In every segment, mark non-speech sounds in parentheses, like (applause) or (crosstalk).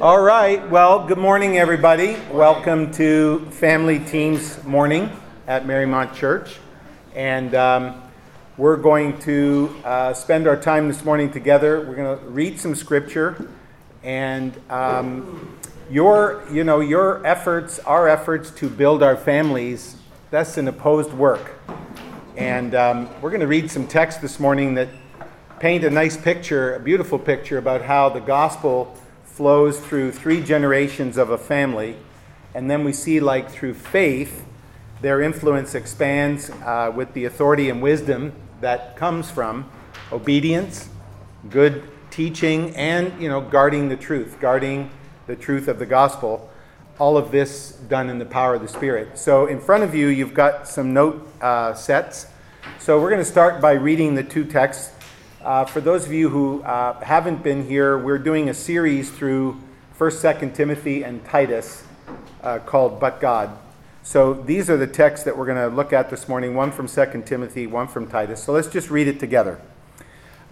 All right. Well, good morning, everybody. Welcome to Family Teams Morning at Marymount Church. And um, we're going to uh, spend our time this morning together. We're going to read some scripture. And um, your, you know, your efforts, our efforts to build our families, that's an opposed work. And um, we're going to read some text this morning that paint a nice picture, a beautiful picture about how the gospel flows through three generations of a family. And then we see, like through faith, their influence expands uh, with the authority and wisdom that comes from obedience, good teaching, and you know, guarding the truth, guarding the truth of the gospel. All of this done in the power of the Spirit. So, in front of you, you've got some note uh, sets. So, we're going to start by reading the two texts uh, for those of you who uh, haven't been here, we're doing a series through 1st, 2nd Timothy, and Titus uh, called But God. So these are the texts that we're going to look at this morning one from 2nd Timothy, one from Titus. So let's just read it together.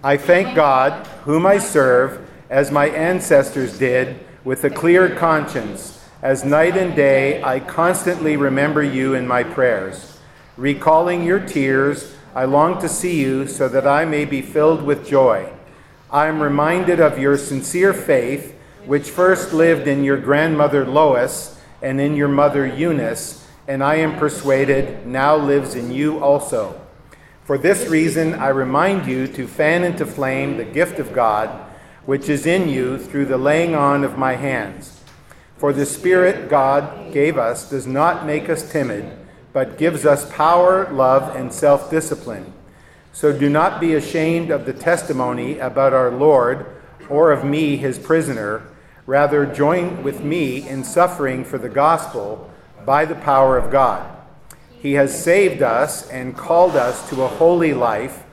I thank God, whom I serve, as my ancestors did, with a clear conscience. As night and day, I constantly remember you in my prayers, recalling your tears I long to see you so that I may be filled with joy. I am reminded of your sincere faith, which first lived in your grandmother Lois and in your mother Eunice, and I am persuaded now lives in you also. For this reason, I remind you to fan into flame the gift of God, which is in you through the laying on of my hands. For the Spirit God gave us does not make us timid but gives us power, love, and self discipline. So do not be ashamed of the testimony about our Lord or of me, his prisoner. Rather, join with me in suffering for the gospel by the power of God. He has saved us and called us to a holy life,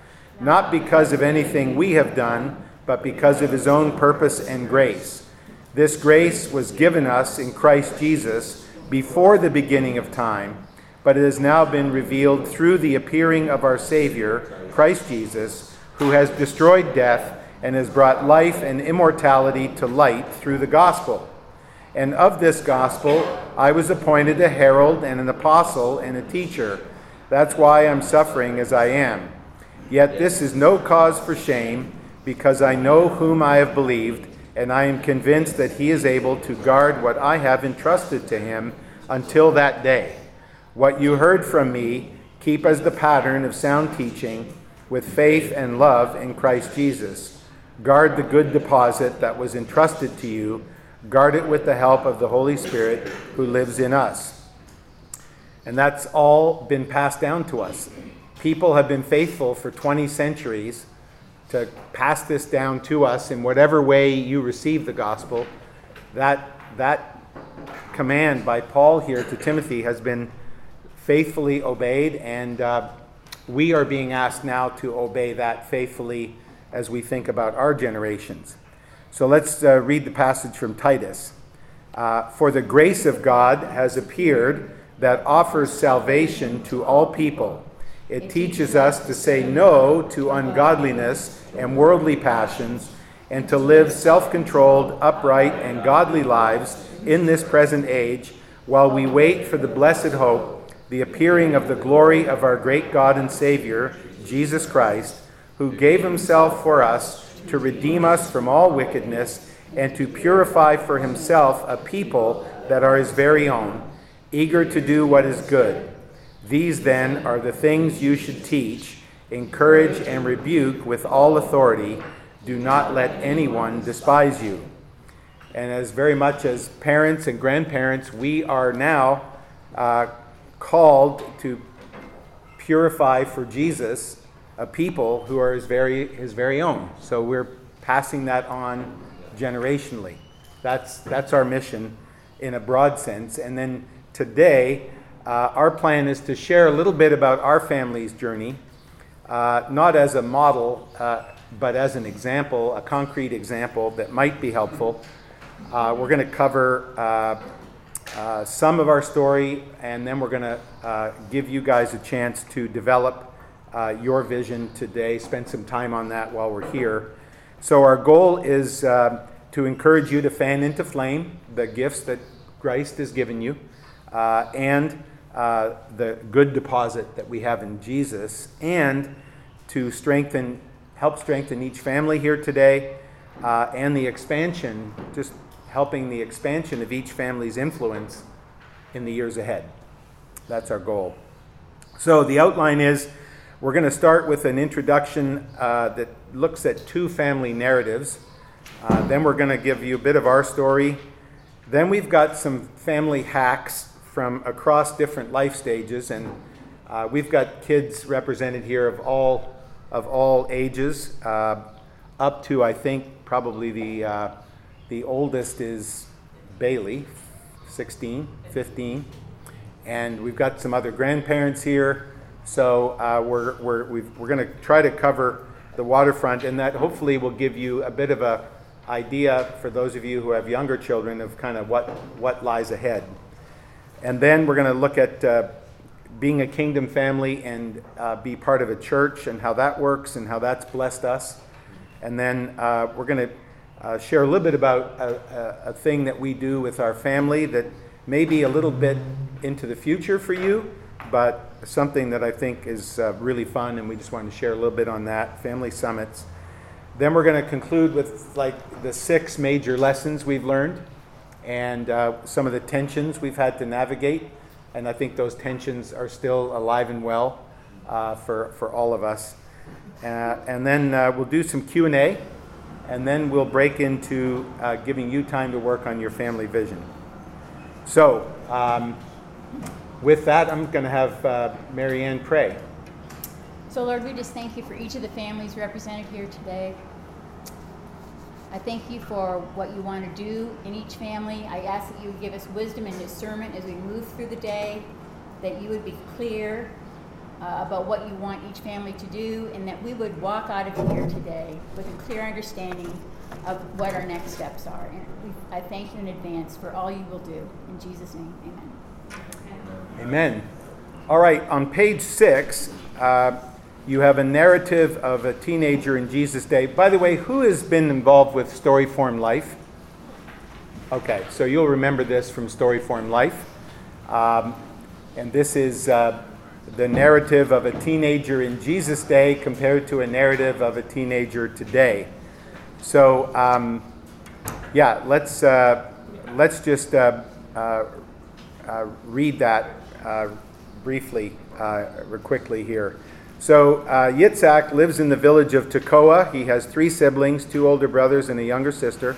not because of anything we have done, but because of his own purpose and grace. This grace was given us in Christ Jesus before the beginning of time but it has now been revealed through the appearing of our Savior, Christ Jesus, who has destroyed death and has brought life and immortality to light through the gospel. And of this gospel, I was appointed a herald and an apostle and a teacher. That's why I'm suffering as I am. Yet this is no cause for shame, because I know whom I have believed, and I am convinced that he is able to guard what I have entrusted to him until that day. What you heard from me, keep as the pattern of sound teaching with faith and love in Christ Jesus. Guard the good deposit that was entrusted to you. Guard it with the help of the Holy Spirit who lives in us. And that's all been passed down to us. People have been faithful for 20 centuries to pass this down to us in whatever way you receive the gospel. That, that command by Paul here to Timothy has been faithfully obeyed, and uh, we are being asked now to obey that faithfully as we think about our generations. So let's uh, read the passage from Titus. Uh, For the grace of God has appeared that offers salvation to all people. It teaches us to say no to ungodliness and worldly passions and to live self controlled, upright, and godly lives in this present age while we wait for the blessed hope the appearing of the glory of our great God and Savior, Jesus Christ, who gave himself for us to redeem us from all wickedness and to purify for himself a people that are his very own, eager to do what is good. These, then, are the things you should teach, encourage, and rebuke with all authority. Do not let anyone despise you. And as very much as parents and grandparents, we are now uh, called to purify for Jesus a people who are his very, his very own. So we're passing that on generationally. That's, that's our mission in a broad sense. And then today, uh, our plan is to share a little bit about our family's journey, uh, not as a model, uh, but as an example, a concrete example that might be helpful. Uh, we're going to cover uh, some of our story, and then we're going to uh, give you guys a chance to develop uh, your vision today. Spend some time on that while we're here. So, our goal is uh, to encourage you to fan into flame the gifts that Christ has given you uh, and uh, the good deposit that we have in Jesus, and to strengthen, help strengthen each family here today uh, and the expansion, just helping the expansion of each family's influence in the years ahead. That's our goal. So the outline is we're going to start with an introduction uh, that looks at two family narratives. Uh, then we're going to give you a bit of our story. Then we've got some family hacks from across different life stages, and uh, we've got kids represented here of all of all ages, uh, up to I think probably the uh, the oldest is Bailey, 16, 15, and we've got some other grandparents here. So uh, we're we're we are going to try to cover the waterfront, and that hopefully will give you a bit of a idea for those of you who have younger children of kind of what what lies ahead. And then we're going to look at uh, being a kingdom family and uh, be part of a church and how that works and how that's blessed us. And then uh, we're going to uh, share a little bit about a, a, a, thing that we do with our family that may be a little bit into the future for you, but something that I think is uh, really fun, and we just wanted to share a little bit on that family summits. Then we're going to conclude with like the six major lessons we've learned and uh, some of the tensions we've had to navigate. And I think those tensions are still alive and well uh, for, for all of us. Uh, and then uh, we'll do some Q&A and then we'll break into uh, giving you time to work on your family vision. So, um, with that, I'm going to have uh, Marianne pray. So, Lord, we just thank you for each of the families represented here today. I thank you for what you want to do in each family. I ask that you give us wisdom and discernment as we move through the day, that you would be clear uh, about what you want each family to do, and that we would walk out of here today with a clear understanding of what our next steps are. And we, I thank you in advance for all you will do. In Jesus' name, amen. Amen. All right, on page six, uh, you have a narrative of a teenager in Jesus' day. By the way, who has been involved with Story Form Life? Okay, so you'll remember this from Story Form Life. Um, and this is uh, the narrative of a teenager in Jesus' day compared to a narrative of a teenager today. So, um, yeah, let's, uh, let's just uh, uh, uh read that uh, briefly, uh, quickly here. So, Yitzhak lives in the village of Tekoa. He has three siblings, two older brothers, and a younger sister.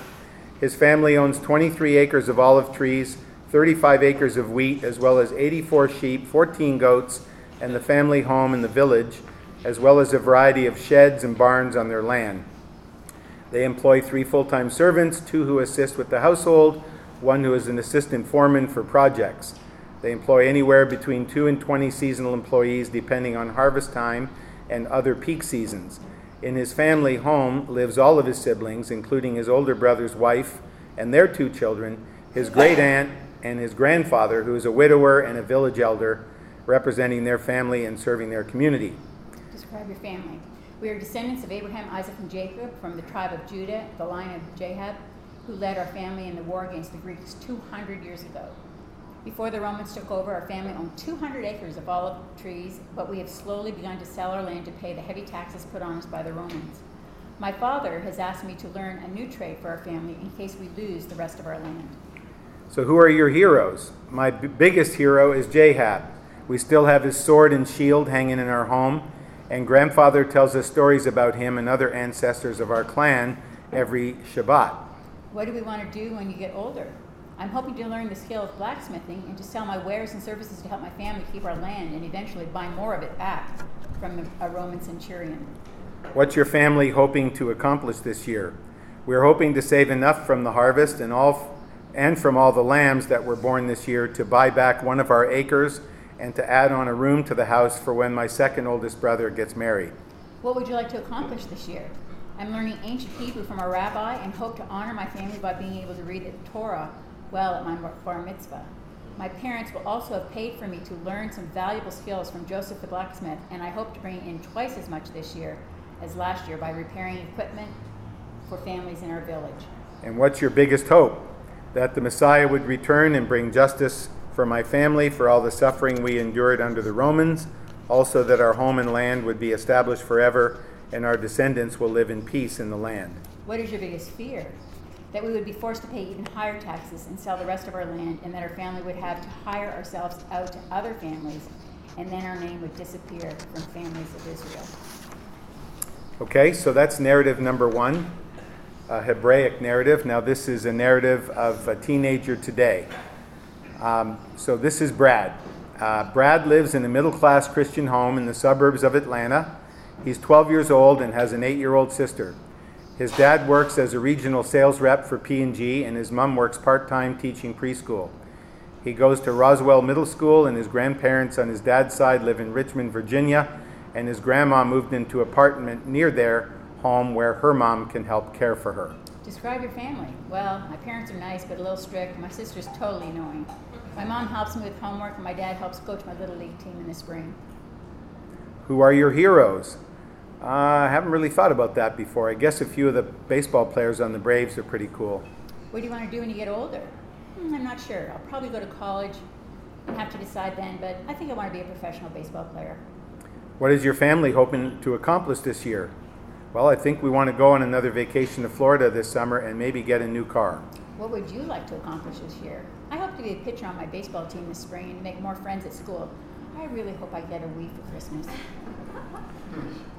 His family owns 23 acres of olive trees, 35 acres of wheat, as well as 84 sheep, 14 goats, and the family home in the village, as well as a variety of sheds and barns on their land. They employ three full time servants, two who assist with the household, one who is an assistant foreman for projects. They employ anywhere between 2 and 20 seasonal employees depending on harvest time and other peak seasons. In his family home lives all of his siblings, including his older brother's wife and their two children, his great aunt, and his grandfather, who is a widower and a village elder, representing their family and serving their community. Describe your family. We are descendants of Abraham, Isaac, and Jacob from the tribe of Judah, the line of Jahab, who led our family in the war against the Greeks 200 years ago. Before the Romans took over, our family owned 200 acres of olive trees, but we have slowly begun to sell our land to pay the heavy taxes put on us by the Romans. My father has asked me to learn a new trade for our family in case we lose the rest of our land. So, who are your heroes? My b- biggest hero is Jahab. We still have his sword and shield hanging in our home, and grandfather tells us stories about him and other ancestors of our clan every Shabbat. What do we want to do when you get older? I'm hoping to learn the skill of blacksmithing and to sell my wares and services to help my family keep our land and eventually buy more of it back from a Roman centurion. What's your family hoping to accomplish this year? We're hoping to save enough from the harvest and all and from all the lambs that were born this year to buy back one of our acres and to add on a room to the house for when my second oldest brother gets married. What would you like to accomplish this year? I'm learning ancient Hebrew from a rabbi and hope to honor my family by being able to read the Torah well at my bar mitzvah. My parents will also have paid for me to learn some valuable skills from Joseph the blacksmith, and I hope to bring in twice as much this year as last year by repairing equipment for families in our village. And what's your biggest hope? That the Messiah would return and bring justice for my family, for all the suffering we endured under the Romans, also that our home and land would be established forever, and our descendants will live in peace in the land. What is your biggest fear? That we would be forced to pay even higher taxes and sell the rest of our land, and that our family would have to hire ourselves out to other families, and then our name would disappear from families of Israel. Okay, so that's narrative number one, a Hebraic narrative. Now, this is a narrative of a teenager today. Um, so, this is Brad. Uh, Brad lives in a middle class Christian home in the suburbs of Atlanta. He's 12 years old and has an eight year old sister. His dad works as a regional sales rep for P&G, and his mom works part-time teaching preschool. He goes to Roswell Middle School, and his grandparents on his dad's side live in Richmond, Virginia, and his grandma moved into an apartment near their home where her mom can help care for her. Describe your family. Well, my parents are nice but a little strict. My sister's totally annoying. My mom helps me with homework, and my dad helps coach my little league team in the spring. Who are your heroes? Uh, I haven't really thought about that before. I guess a few of the baseball players on the Braves are pretty cool. What do you want to do when you get older? Hmm, I'm not sure. I'll probably go to college and have to decide then, but I think I want to be a professional baseball player. What is your family hoping to accomplish this year? Well, I think we want to go on another vacation to Florida this summer and maybe get a new car. What would you like to accomplish this year? I hope to be a pitcher on my baseball team this spring and make more friends at school. I really hope I get a Wii for Christmas.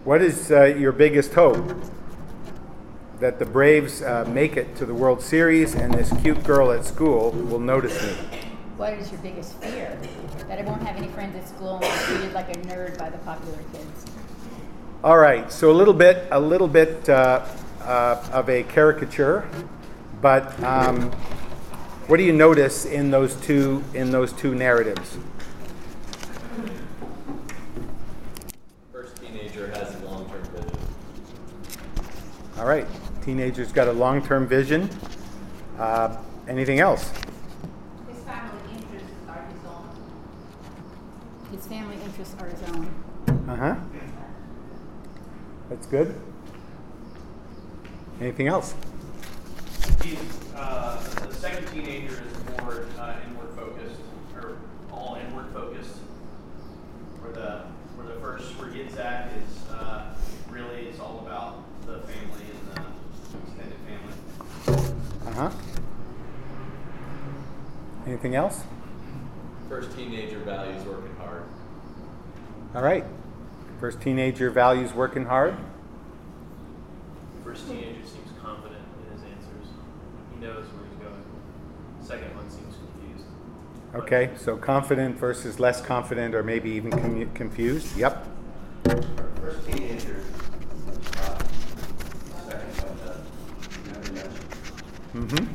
What is uh, your biggest hope? That the Braves uh, make it to the World Series and this cute girl at school will notice me. What is your biggest fear? That I won't have any friends at school and be treated like a nerd by the popular kids. All right, so a little bit, a little bit uh, uh, of a caricature, but um, what do you notice in those two in those two narratives? First teenager has a long-term vision. All right, teenager's got a long-term vision. Uh, anything else? His family interests are his own. His family interests are his own. Uh huh. That's good. Anything else? He's, uh, the second teenager is more uh, inward focused, or all inward focused. Where the where the first where he gets is uh, really it's all about the family and the extended family. Uh huh. Anything else? First teenager values working hard. All right. First teenager values working hard. First teenager seems confident in his answers. He knows where he's going. Second one seems confused. Okay, so confident versus less confident, or maybe even commu- confused. Yep. First teenager, uh, second one, uh, never mentioned. Mm-hmm.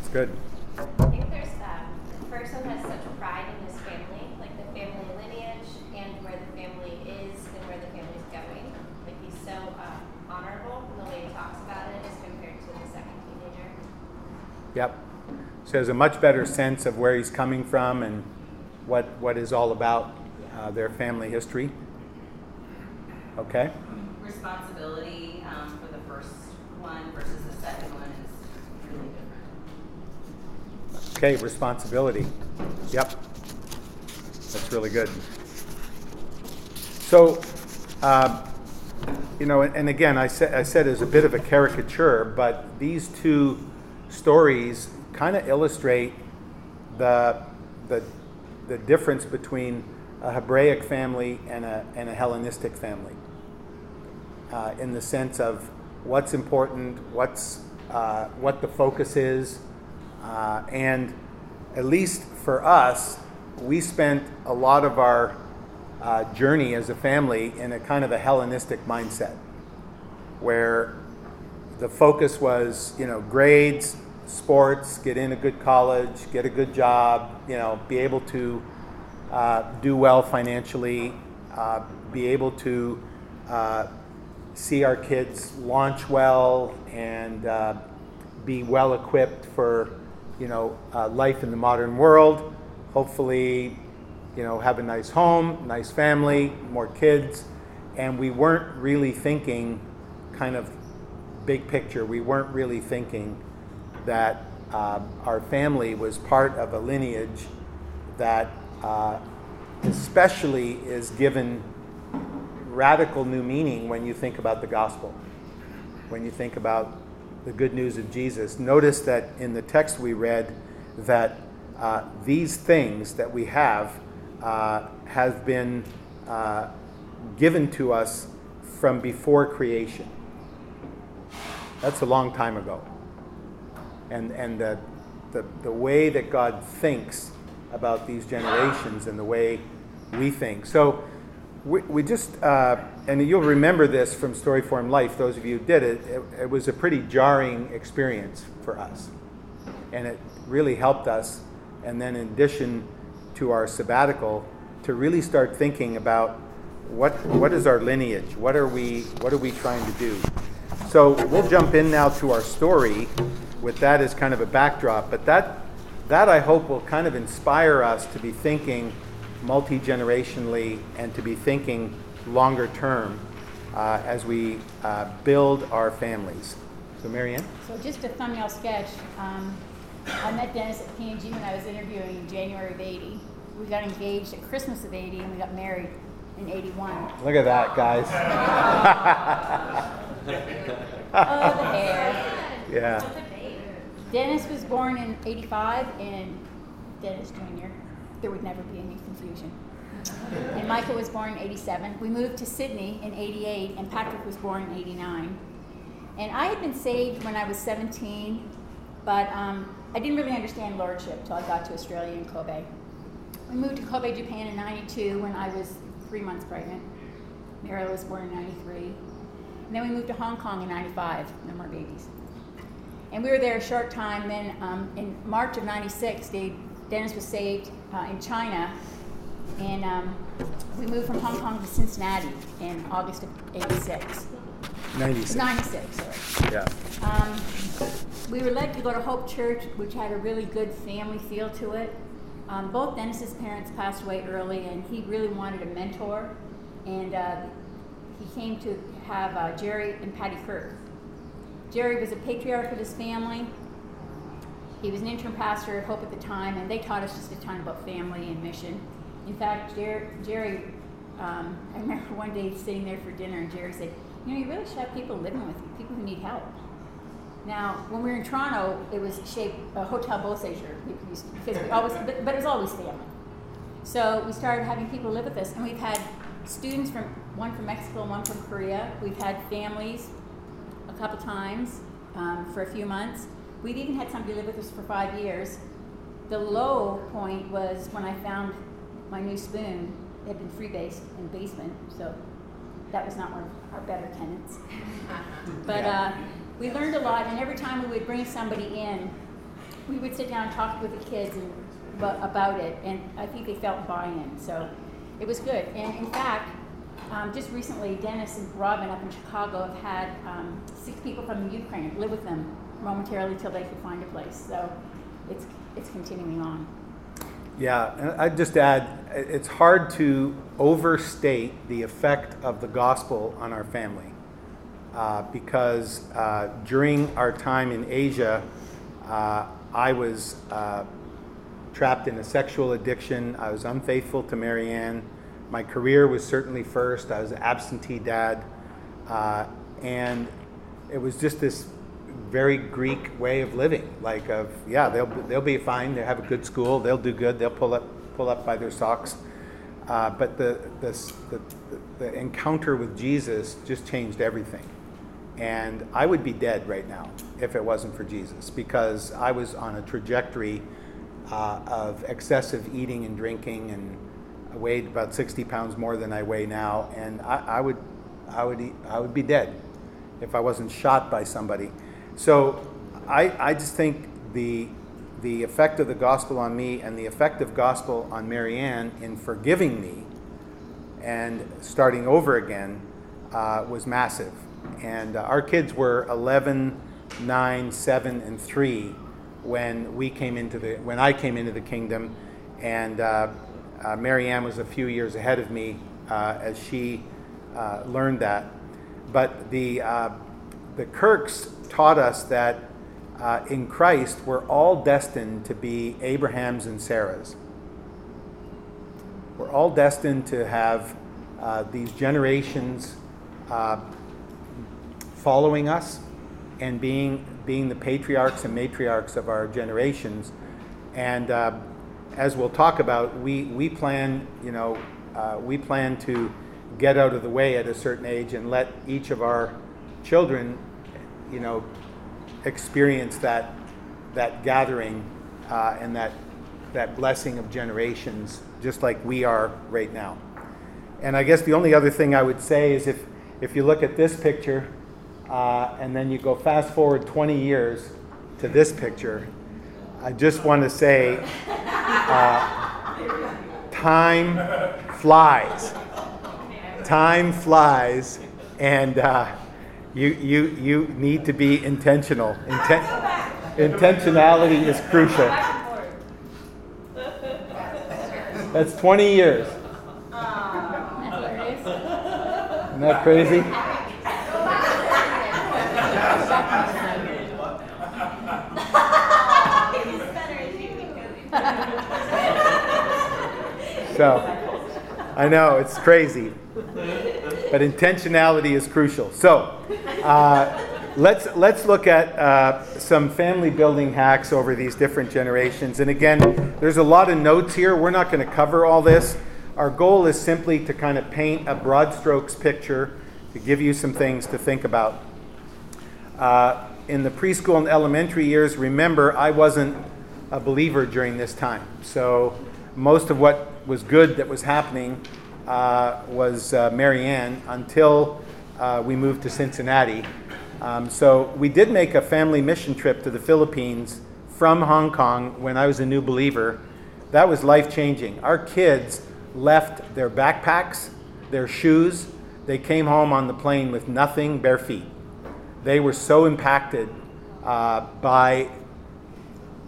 It's good. I think there's um, the first one has such pride in his family, like the family lineage and where the family is and where the family's going. Like he's so uh, honorable in the way he talks about it as compared to the second teenager. Yep. So has a much better sense of where he's coming from and what what is all about uh, their family history. Okay. Responsibility um, for the first one versus the second one is really different. Okay, responsibility. Yep. That's really good. So, uh, you know, and, again, I said, I said it's a bit of a caricature, but these two stories kind of illustrate the, the, the difference between a Hebraic family and a, and a Hellenistic family uh, in the sense of what's important, what's, uh, what the focus is, uh, and at least for us, we spent a lot of our uh, journey as a family in a kind of a Hellenistic mindset, where the focus was, you know, grades, sports, get in a good college, get a good job, you know, be able to uh, do well financially, uh, be able to uh, see our kids launch well and uh, be well equipped for you know uh, life in the modern world. Hopefully, you know have a nice home, nice family, more kids, and we weren't really thinking kind of big picture. We weren't really thinking that uh, our family was part of a lineage that uh, especially is given radical new meaning when you think about the gospel, when you think about the good news of Jesus. Notice that in the text we read that uh, these things that we have uh, have been uh, given to us from before creation. That's a long time ago. And, and the, the, the way that God thinks about these generations and the way we think. So we, we just, uh, and you'll remember this from Story Form Life, those of you who did it, it, it was a pretty jarring experience for us. And it really helped us. And then, in addition to our sabbatical, to really start thinking about what, what is our lineage? What are, we, what are we trying to do? So we'll jump in now to our story with that as kind of a backdrop. But that, that I hope will kind of inspire us to be thinking multi generationally and to be thinking longer term uh, as we uh, build our families. So, Marianne? So, just a thumbnail sketch. Um, I met Dennis at P&G when I was interviewing in January of 80. We got engaged at Christmas of 80 and we got married in 81. Look at that, guys. (laughs) oh, the hair. (laughs) Yeah. Dennis was born in 85 and Dennis Jr. There would never be any confusion. And Michael was born in 87. We moved to Sydney in 88 and Patrick was born in 89. And I had been saved when I was 17, but um, I didn't really understand Lordship until I got to Australia and Kobe. We moved to Kobe, Japan in 92 when I was three months pregnant. Mariel was born in 93. And then we moved to Hong Kong in 95. No more babies. And we were there a short time. Then um, in March of 96, they, Dennis was saved uh, in China. And um, we moved from Hong Kong to Cincinnati in August of 86. 96. 96, sorry. Yeah. Um, we were led to go to Hope Church, which had a really good family feel to it. Um, both Dennis's parents passed away early, and he really wanted a mentor. And uh, he came to have uh, Jerry and Patty Kirk. Jerry was a patriarch of his family. He was an interim pastor at Hope at the time, and they taught us just a ton about family and mission. In fact, Jer- Jerry, um, I remember one day sitting there for dinner, and Jerry said, "You know, you really should have people living with you, people who need help." Now, when we were in Toronto, it was shaped a Hotel Beau Séjour because we always, but, but it was always family. So we started having people live with us, and we've had students from one from Mexico and one from Korea. We've had families a couple times um, for a few months. We've even had somebody live with us for five years. The low point was when I found my new spoon. It had been freebased in the basement, so that was not one of our better tenants. (laughs) but uh, we learned a lot, and every time we would bring somebody in, we would sit down and talk with the kids and, about it, and I think they felt buy-in. So it was good. And in fact, um, just recently, Dennis and Robin up in Chicago have had um, six people from the Ukraine live with them momentarily till they could find a place. So it's it's continuing on. Yeah, and I'd just add, it's hard to overstate the effect of the gospel on our family. Uh, because uh, during our time in Asia, uh, I was uh, trapped in a sexual addiction. I was unfaithful to Marianne. My career was certainly first. I was an absentee dad. Uh, and it was just this very Greek way of living. Like, of yeah, they'll they'll be fine. They have a good school. They'll do good. They'll pull up pull up by their socks. Uh, but the, the, the the encounter with Jesus just changed everything. And I would be dead right now if it wasn't for Jesus, because I was on a trajectory uh, of excessive eating and drinking, and I weighed about 60 pounds more than I weigh now, and I, I would, I would, eat, I would be dead if I wasn't shot by somebody. So I, I just think the the effect of the gospel on me and the effect of gospel on Marianne in forgiving me and starting over again uh, was massive. And uh, our kids were 11, 9, 7, and 3 when we came into the when I came into the kingdom, and uh, uh, Marianne was a few years ahead of me uh, as she uh, learned that. But the the Kirks taught us that uh, in Christ we're all destined to be Abraham's and Sarah's. We're all destined to have uh, these generations uh, following us and being, being the patriarchs and matriarchs of our generations. And uh, as we'll talk about, we, we plan, you know, uh, we plan to get out of the way at a certain age and let each of our children, you know, experience that, that gathering uh, and that, that blessing of generations, just like we are right now. And I guess the only other thing I would say is if, if you look at this picture uh, and then you go fast forward 20 years to this picture, I just want to say uh, time flies. Time flies, and uh, you, you, you need to be intentional. Inten- intentionality is crucial. That's 20 years. Isn't that crazy? He's better at you because So, I know it's crazy, but intentionality is crucial. So, uh, let's let's look at uh, some family building hacks over these different generations. And again, there's a lot of notes here. We're not going to cover all this. Our goal is simply to kind of paint a broad strokes picture to give you some things to think about. Uh, in the preschool and elementary years, remember, I wasn't a believer during this time. So most of what was good that was happening uh, was uh, Marianne until uh, we moved to Cincinnati. Um, so we did make a family mission trip to the Philippines from Hong Kong when I was a new believer. That was life changing. Our kids left their backpacks, their shoes. They came home on the plane with nothing, bare feet they were so impacted uh, by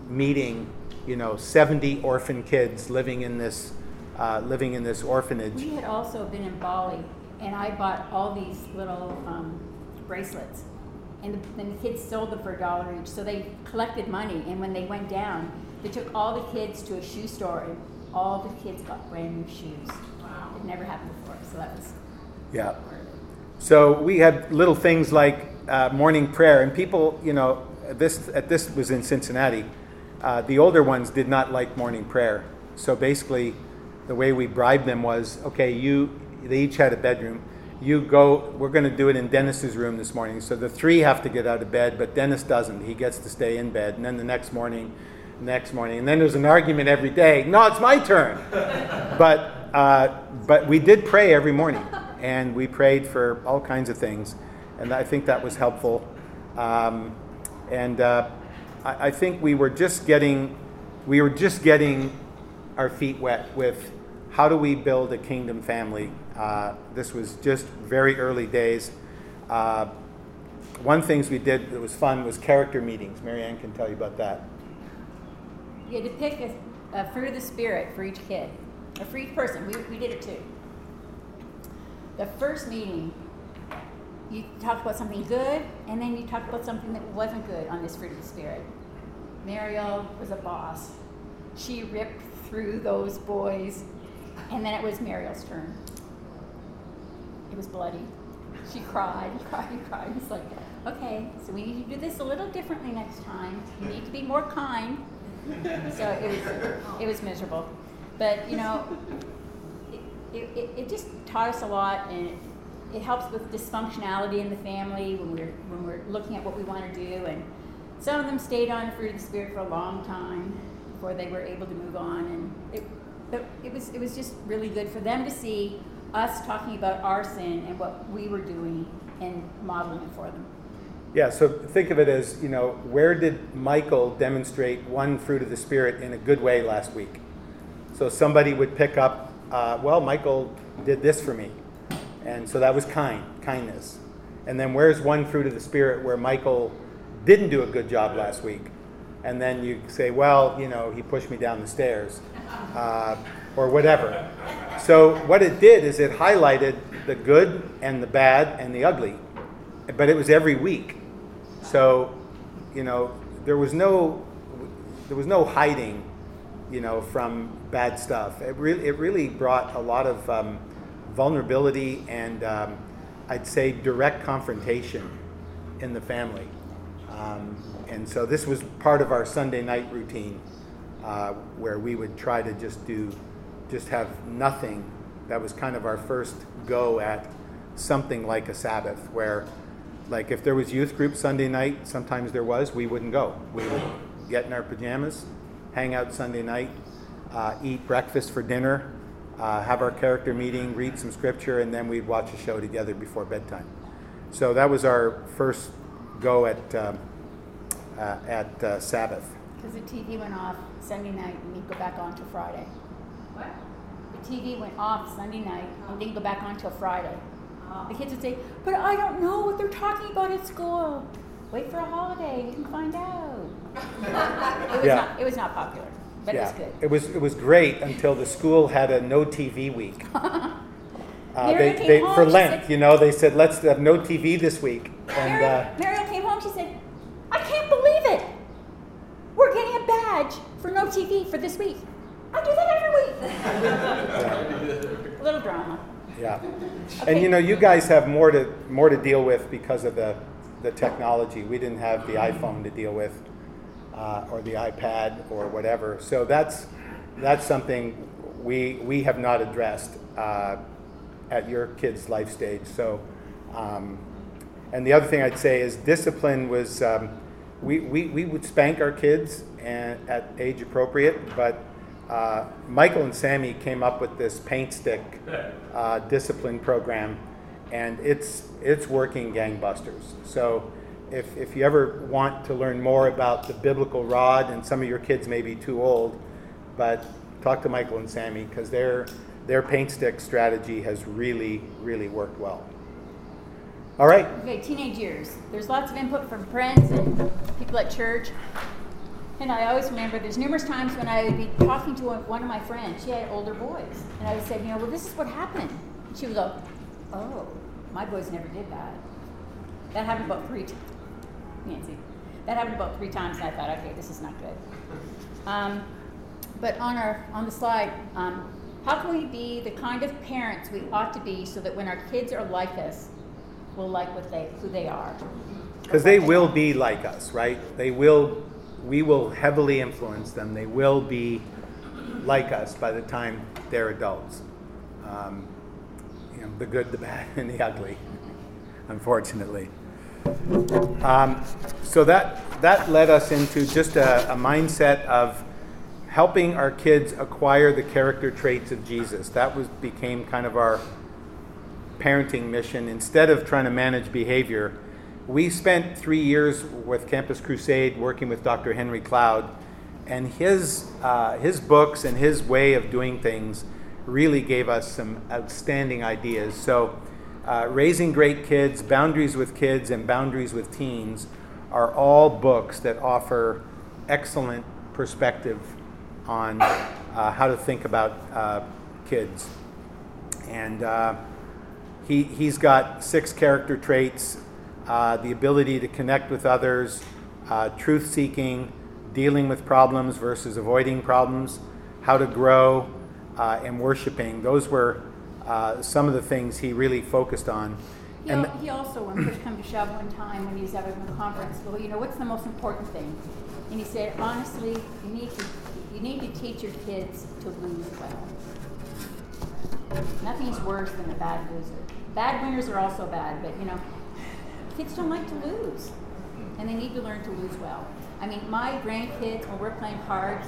meeting, you know, 70 orphan kids living in this, uh, living in this orphanage. We had also been in Bali, and I bought all these little um, bracelets. And the, then the kids sold them for a dollar each. So they collected money, and when they went down, they took all the kids to a shoe store, and all the kids got brand new shoes. Wow. It never happened before, so that was Yeah. So we had little things like uh, morning prayer, and people, you know, this at this was in Cincinnati. Uh, the older ones did not like morning prayer, so basically, the way we bribed them was, okay, you. They each had a bedroom. You go. We're going to do it in Dennis's room this morning. So the three have to get out of bed, but Dennis doesn't. He gets to stay in bed, and then the next morning, next morning, and then there's an argument every day. No, it's my turn. (laughs) but uh, but we did pray every morning, and we prayed for all kinds of things and I think that was helpful. Um, and uh, I, I, think we were just getting we were just getting our feet wet with how do we build a kingdom family. Uh, this was just very early days. Uh, one things we did that was fun was character meetings. Marianne can tell you about that. You had to pick a, a fruit of the spirit for each kid, for each person. We, we did it too. The first meeting you talked about something good, and then you talked about something that wasn't good on this fruit of the spirit. Mariel was a boss. She ripped through those boys, and then it was Mariel's turn. It was bloody. She cried, (laughs) cried, cried. It's like, okay, so we need to do this a little differently next time. You need to be more kind. So it was, it was miserable. But, you know, it, it, it just taught us a lot, and it helps with dysfunctionality in the family when we're when we're looking at what we want to do and some of them stayed on fruit of the spirit for a long time before they were able to move on and it but it was it was just really good for them to see us talking about our sin and what we were doing and modeling it for them. Yeah so think of it as you know where did michael demonstrate one fruit of the spirit in a good way last week? So somebody would pick up uh, well michael did this for me and so that was kind, kindness. And then where's one fruit of the Spirit where Michael didn't do a good job last week? And then you say, well, you know, he pushed me down the stairs uh, or whatever. So what it did is it highlighted the good and the bad and the ugly. But it was every week. So, you know, there was no there was no hiding, you know, from bad stuff. It really it really brought a lot of um, vulnerability and um, I'd say direct confrontation in the family. Um, and so this was part of our Sunday night routine, uh, where we would try to just do, just have nothing. That was kind of our first go at something like a Sabbath, where, like, if there was youth group Sunday night, sometimes there was, we wouldn't go. We would get in our pajamas, hang out Sunday night, uh, eat breakfast for dinner, uh, have our character meeting, read some scripture, and then we'd watch a show together before bedtime. So that was our first go at um, uh, at uh, Sabbath. Because the TV went off Sunday night and didn't go back on till Friday. What? The TV went off Sunday night and didn't go back on till Friday. Oh. The kids would say, "But I don't know what they're talking about at school." Wait for a holiday, you can find out. (laughs) it was Yeah. not. It was not popular, but it was good. It was it was great until the school had a no TV week. (laughs) Uh, they, they, home, for Lent, said- you know, they said let's have no TV this week, and uh, Mariel came home. She said, "I can't believe it. We're getting a badge for no TV for this week. I do that every week." (laughs) a little drama. yeah. Okay. And you know, you guys have more to more to deal with because of the the technology. We didn't have the iPhone to deal with, uh, or the iPad, or whatever. So that's that's something we we have not addressed uh, at your kids' life stage. So, um, and the other thing I'd say is discipline was. Um, we, we, we would spank our kids and, at age appropriate, but uh, Michael and Sammy came up with this paint stick uh, discipline program, and it's it's working gangbusters. So, if, if you ever want to learn more about the biblical rod, and some of your kids may be too old, but talk to Michael and Sammy because their their paint stick strategy has really really worked well. All right. Okay, teenage years. There's lots of input from friends and people at church. And I always remember there's numerous times when I would be talking to one of my friends. She had older boys. And I would say, you know, well, this is what happened. She would go, oh, my boys never did that. That happened about three times. Nancy. That happened about three times, and I thought, okay, this is not good. Um, but on our on the slide, um, how can we be the kind of parents we ought to be so that when our kids are like us, we'll like what they who they are? Because they will be like us, right? They will, we will heavily influence them. They will be like us by the time they're adults. Um, you know, the good, the bad, and the ugly, unfortunately. Um, so that that led us into just a, a mindset of helping our kids acquire the character traits of Jesus. That was became kind of our parenting mission instead of trying to manage behavior. We spent three years with Campus Crusade working with Dr. Henry Cloud, and his, uh, his books and his way of doing things really gave us some outstanding ideas. So, uh, Raising Great Kids, Boundaries with Kids, and Boundaries with Teens are all books that offer excellent perspective on uh, how to think about uh, kids. And uh, he, he's got six character traits uh, the ability to connect with others, uh, truth seeking, dealing with problems versus avoiding problems, how to grow, and worshiping. Those were uh, some of the things he really focused on. He, And al- he also, when push come to shove one time when he was having a conference, well, you know, what's the most important thing? And he said, honestly, you need to you need to teach your kids to lose well. Nothing's worse than a bad loser. Bad winners are also bad, but you know, kids don't like to lose, and they need to learn to lose well. I mean, my grandkids, when we're playing cards,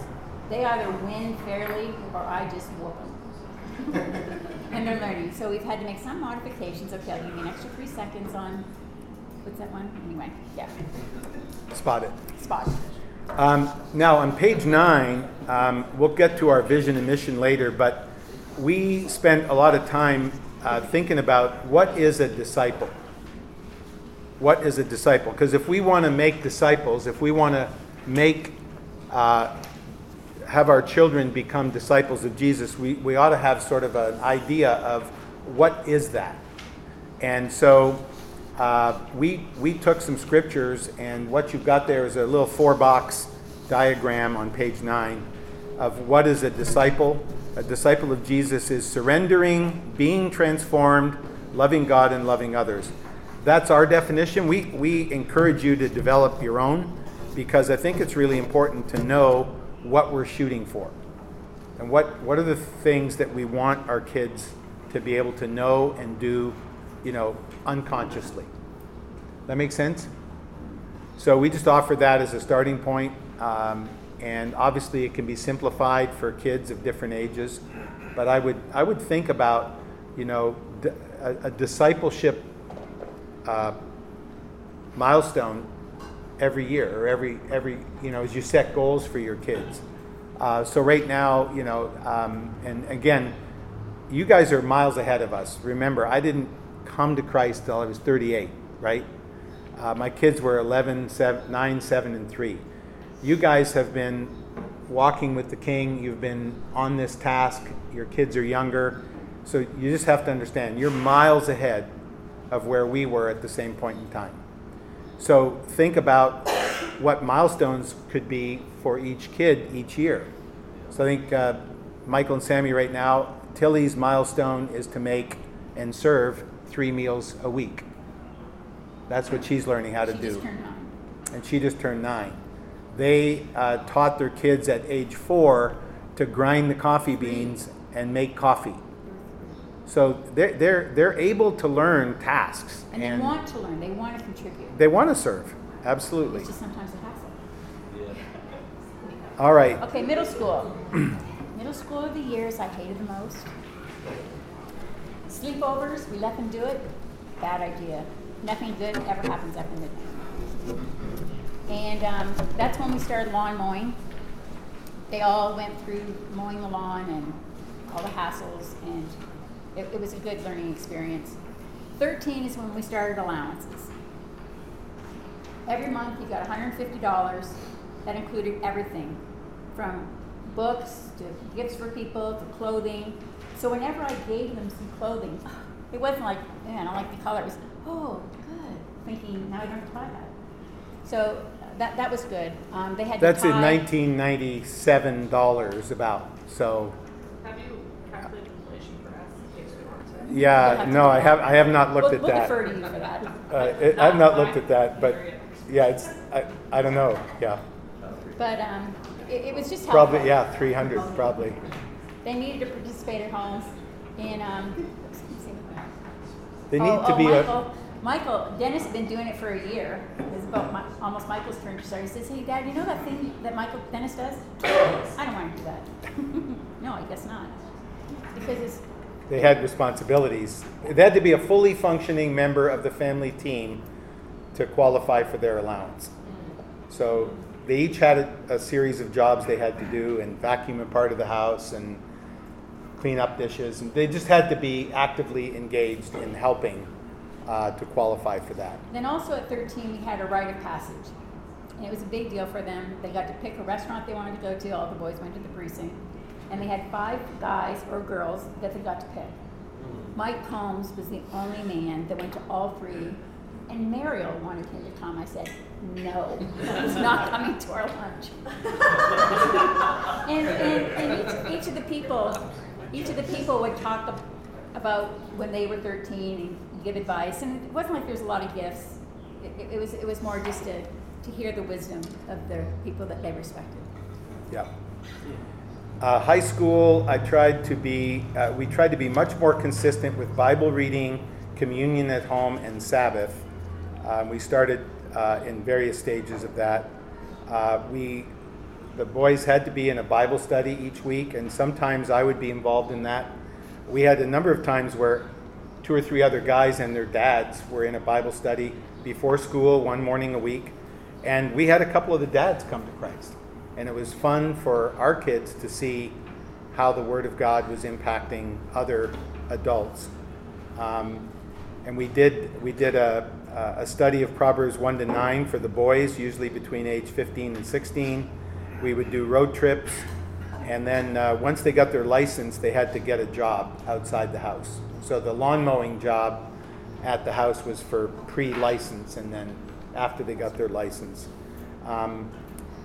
they either win fairly or I just whoop them. And they're learning. So we've had to make some modifications. Okay, I'll give you an extra three seconds on what's that one? Anyway, yeah, spot it. spot. Um, now, on page nine, um, we'll get to our vision and mission later, but we spent a lot of time uh, thinking about what is a disciple? What is a disciple? Because if we want to make disciples, if we want to make, uh, have our children become disciples of Jesus, we, we ought to have sort of an idea of what is that? And so uh, we, we took some scriptures, and what you've got there is a little four box diagram on page nine of what is a disciple. A disciple of Jesus is surrendering, being transformed, loving God, and loving others. That's our definition. We, we encourage you to develop your own because I think it's really important to know what we're shooting for. And what, what are the things that we want our kids to be able to know and do, you know, unconsciously? That makes sense? So we just offer that as a starting point. Um, and obviously it can be simplified for kids of different ages. But I would, I would think about, you know, a discipleship uh, milestone every year or every every you know as you set goals for your kids. Uh, so right now, you know, um, and again, you guys are miles ahead of us. Remember, I didn't come to Christ till I was 38, right? Uh, my kids were 11, 7, 9, 7, and 3. You guys have been walking with the King. You've been on this task. Your kids are younger. So you just have to understand, you're miles ahead of where we were at the same point in time. So think about what milestones could be for each kid each year. So I think uh, Michael and Sammy right now, Tilly's milestone is to make and serve three meals a week. That's what she's learning how to She do. And she just turned nine. They uh, taught their kids at age four to grind the coffee beans and make coffee. So they're, they're, they're able to learn tasks. And they want to learn, they want to contribute, They want to serve, absolutely. which is sometimes a hassle. Yeah. All right. Okay, middle school. (clears throat) middle school of the years I hated the most. Sleepovers, we let them do it. Bad idea. Nothing good ever happens after midnight. And um, that's when we started lawn mowing. They all went through mowing the lawn and all the hassles, and it, it was a good learning experience. 13 is when we started allowances. Every month you got $150. That included everything from books to gifts for people to clothing. So whenever I gave them some clothing, it wasn't like, man, I like the color. It was, oh, good. Thinking, now I don't have to buy that. So that, that was good. Um, they had to That's in tie- $1997 about. So, Have you calculated inflation for us in case we want to? yeah, no, I have, I have not looked we'll, at we'll that. defer to you for that. Uh, it, I've not looked at that, but yeah, it's, I, I don't know. Yeah. But um, it, it was just helpful. Probably, yeah, 300 probably. They needed to participate at home. And um, They need oh, to oh, be Michael, a, Michael, Dennis has been doing it for a year. It was about my, almost Michael's turn to start. He says, "Hey, Dad, you know that thing that Michael Dennis does? (coughs) I don't want to do that. (laughs) no, I guess not, because it's they had responsibilities. They had to be a fully functioning member of the family team to qualify for their allowance. So they each had a, a series of jobs they had to do and vacuum a part of the house and clean up dishes. And they just had to be actively engaged in helping uh, to qualify for that. Then also at 13, we had a rite of passage. And it was a big deal for them. They got to pick a restaurant they wanted to go to. All the boys went to the precinct. And they had five guys or girls that they got to pick. Mike Combs was the only man that went to all three. And Mariel wanted him to come. I said, no, he's not coming to our lunch. and and, and each, each of the people, each of the people would talk about when they were 13 and give advice. And it wasn't like there was a lot of gifts. It, it, it was it was more just to, to hear the wisdom of the people that they respected. Yeah. Uh, high school, I tried to be, uh, we tried to be much more consistent with Bible reading, communion at home, and Sabbath. Um, we started uh, in various stages of that. Uh, we, the boys had to be in a Bible study each week, and sometimes I would be involved in that. We had a number of times where two or three other guys and their dads were in a Bible study before school one morning a week, and we had a couple of the dads come to Christ. And it was fun for our kids to see how the Word of God was impacting other adults. Um, and we did, we did a, a study of Proverbs 1 to 9 for the boys, usually between age 15 and 16. We would do road trips. And then uh, once they got their license, they had to get a job outside the house. So the lawn mowing job at the house was for pre-license, and then after they got their license. Um,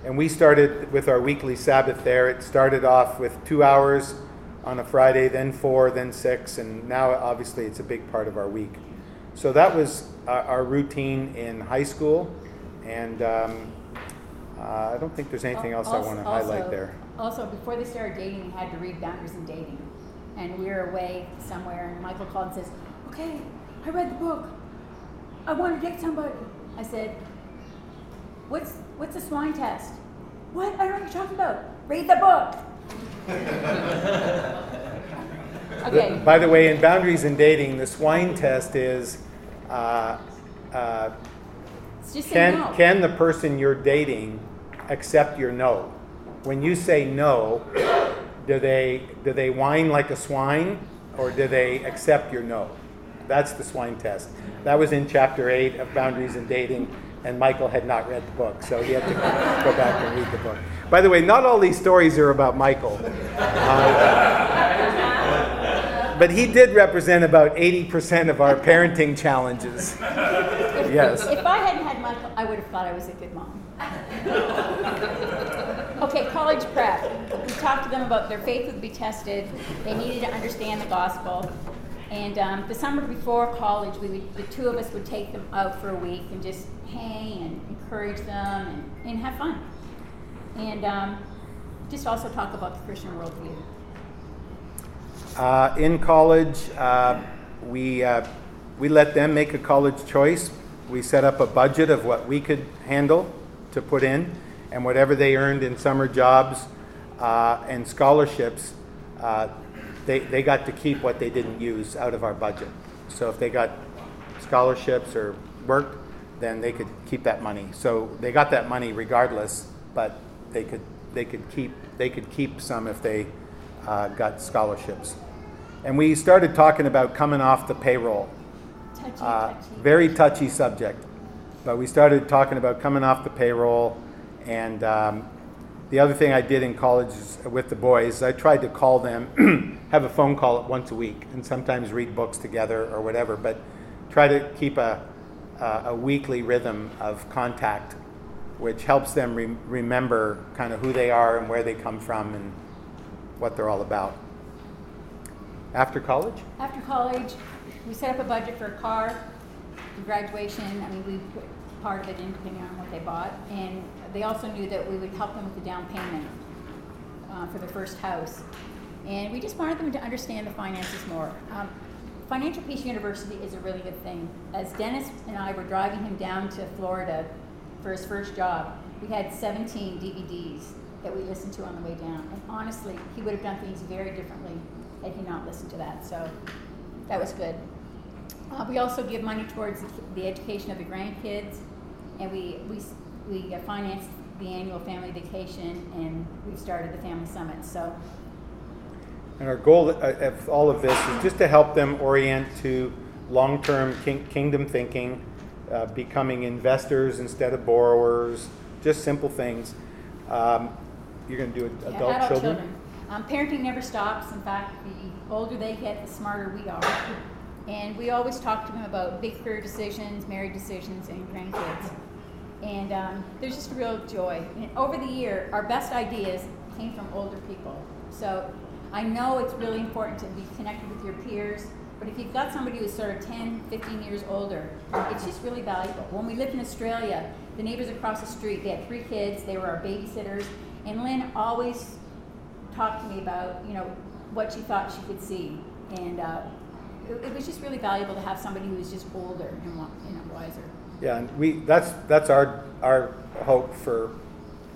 and we started with our weekly Sabbath there. It started off with two hours on a Friday, then four, then six, and now obviously it's a big part of our week. So that was our, our routine in high school, and um, uh, I don't think there's anything else I want to highlight also- there. Also, before they started dating, we had to read Boundaries in Dating. And we were away somewhere, and Michael called and says, Okay, I read the book. I want to date somebody. I said, What's, what's a swine test? What? I don't know what you're talking about. Read the book. (laughs) okay. By the way, in boundaries in dating, the swine test is uh, uh, can, no. can the person you're dating accept your no? When you say no, do they, do they whine like a swine or do they accept your no? That's the swine test. That was in chapter 8 of Boundaries in Dating, and Michael had not read the book, so he had to go back and read the book. By the way, not all these stories are about Michael. Uh, but he did represent about 80% of our parenting challenges. Yes. If I hadn't had Michael, I would have thought I was a good mom. okay, college prep. We talked to them about their faith would be tested. They needed to understand the gospel. And um, the summer before college, we would, the two of us would take them out for a week and just hang and encourage them and, and have fun. And um, just also talk about the Christian worldview. Uh, in college, uh, we, uh, we let them make a college choice. We set up a budget of what we could handle to put in, and whatever they earned in summer jobs uh, and scholarships, uh, they, they got to keep what they didn't use out of our budget. So if they got scholarships or worked, then they could keep that money. So they got that money regardless, but they could, they could, keep, they could keep some if they uh, got scholarships. And we started talking about coming off the payroll. Touchy, Uh, touchy. very touchy subject. But we started talking about coming off the payroll. And um, the other thing I did in college is, with the boys, I tried to call them, (clears throat) have a phone call once a week, and sometimes read books together or whatever. But try to keep a, a, a weekly rhythm of contact, which helps them re- remember kind of who they are and where they come from and what they're all about. After college? After college, we set up a budget for a car, for graduation, I mean, we put part of it in depending on what they bought. And they also knew that we would help them with the down payment uh, for the first house. And we just wanted them to understand the finances more. Um, Financial Peace University is a really good thing. As Dennis and I were driving him down to Florida for his first job, we had 17 DVDs that we listened to on the way down. And honestly, he would have done things very differently had he not listened to that. So that was good. Uh, we also give money towards the, education of the grandkids, and we we we uh, finance the annual family vacation, and we've started the family summit. So And our goal uh, of all of this is just to help them orient to long term king- kingdom thinking, uh, becoming investors instead of borrowers, just simple things. Um, you're going to do yeah, adult, children? Um, parenting never stops. In fact, the older they get, the smarter we are. And we always talk to them about big career decisions, married decisions, and grandkids. And um, there's just a real joy. And over the year, our best ideas came from older people. So I know it's really important to be connected with your peers, but if you've got somebody who's sort of 10, 15 years older, it's just really valuable. When we lived in Australia, the neighbors across the street, they had three kids, they were our babysitters, and Lynn always talked to me about, you know, what she thought she could see. And uh, it, it was just really valuable to have somebody who was just older and, you know, wiser. Yeah, and we, that's, that's our, our hope for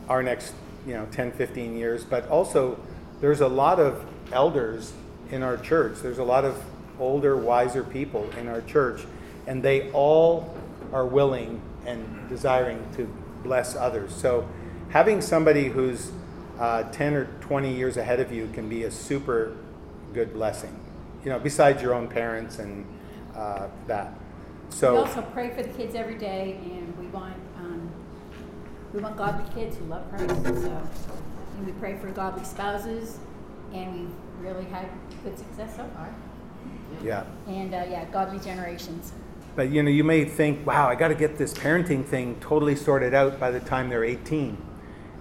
our next, you know, 10, 15 years. But also, there's a lot of elders in our church. There's a lot of older, wiser people in our church. And they all are willing and desiring to bless others. So having somebody who's uh, 10 or 20 years ahead of you can be a super good blessing. You know, besides your own parents and uh, that. So we also pray for the kids every day, and we want um, we want godly kids who love Christ. So, and we pray for godly spouses, and we've really had good success so far. Yeah. And uh, yeah, godly generations. but you know, you may think, wow, I got to get this parenting thing totally sorted out by the time they're 18.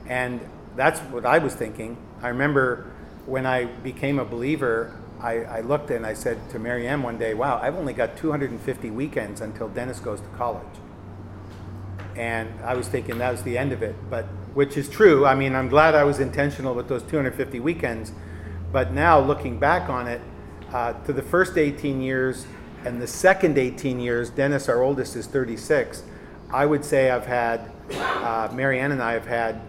And that's what I was thinking. I remember when I became a believer, I, I looked and I said to Mary Ann one day, wow, I've only got 250 weekends until Dennis goes to college. And I was thinking that was the end of it, but which is true. I mean, I'm glad I was intentional with those 250 weekends. But now looking back on it, uh, to the first 18 years and the second 18 years, Dennis, our oldest, is 36. I would say I've had, uh, Marianne and I have had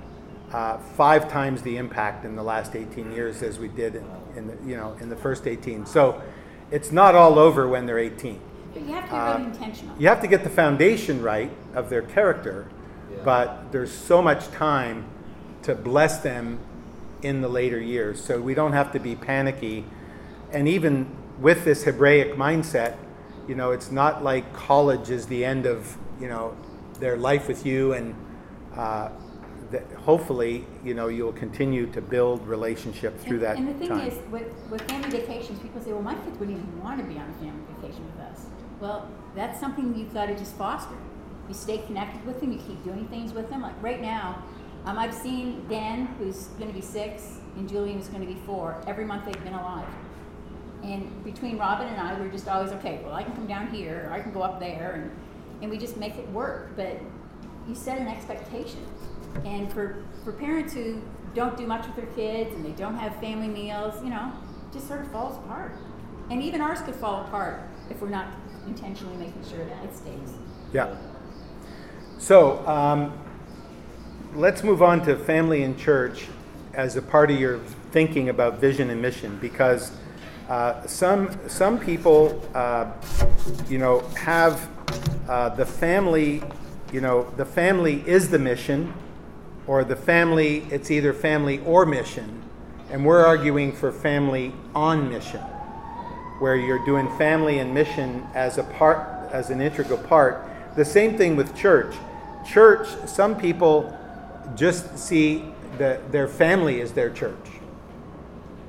uh, five times the impact in the last 18 years as we did in, in the, you know, in the first 18. So it's not all over when they're 18. But you have to be Uh, really intentional. You have to get the foundation right of their character, Yeah. but there's so much time to bless them in the later years. So we don't have to be panicky. And even with this Hebraic mindset, you know, it's not like college is the end of, you know, their life with you and uh, that hopefully, you know, you'll continue to build relationship through and, that and the thing time. is, with, with family vacations, people say, well, my kids wouldn't even want to be on a family vacation with us. Well, that's something you've got to just foster. You stay connected with them, you keep doing things with them. Like right now, um, I've seen Dan, who's going to be six, and Julian, who's going to be four. Every month they've been alive. And between Robin and I, we're just always, okay, well, I can come down here, or I can go up there, and, and we just make it work. But you set an expectation. And for, for parents who don't do much with their kids and they don't have family meals, you know, it just sort of falls apart. And even ours could fall apart if we're not intentionally making sure that it stays. Yeah. So um, let's move on to family and church as a part of your thinking about vision and mission because uh, some some people uh, you know have uh, the family you know the family is the mission or the family it's either family or mission. And we're arguing for family on mission where you're doing family and mission as a part as an integral part. The same thing with church. Church some people just see that their family as their church.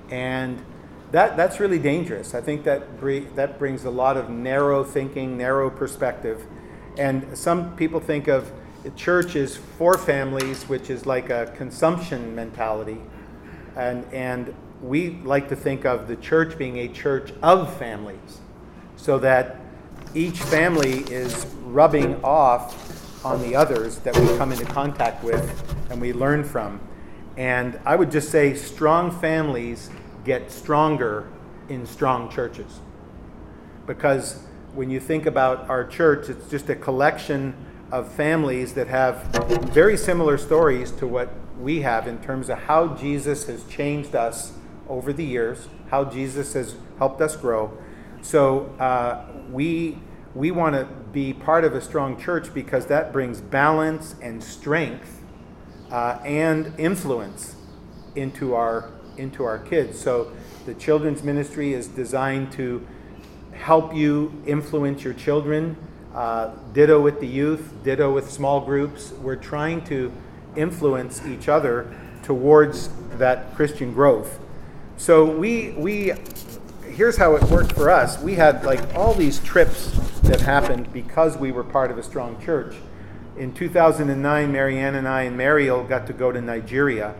And that, that's really dangerous. I think that, bre- that brings a lot of narrow thinking narrow perspective. And some people think of the church is for families which is like a consumption mentality and, and we like to think of the church being a church of families so that each family is rubbing off on the others that we come into contact with and we learn from. And I would just say strong families get stronger in strong churches. Because when you think about our church, it's just a collection of families that have very similar stories to what we have in terms of how Jesus has changed us over the years, how Jesus has helped us grow. So uh, we we want to be part of a strong church because that brings balance and strength uh, and influence into our into our kids. So the children's ministry is designed to help you influence your children. Uh, ditto with the youth. Ditto with small groups. We're trying to influence each other towards that Christian growth. So we we here's how it worked for us. We had like all these trips that happened because we were part of a strong church. In 2009, Marianne and I and Mariel got to go to Nigeria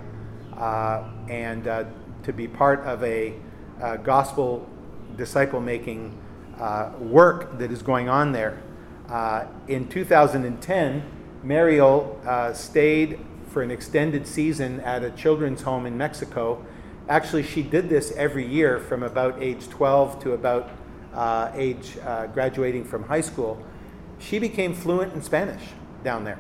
uh, and uh, to be part of a uh, gospel disciple making uh, work that is going on there. Uh, in 2010, Mariel uh, stayed for an extended season at a children's home in Mexico. Actually, she did this every year from about age 12 to about uh, age uh, graduating from high school. She became fluent in Spanish down there.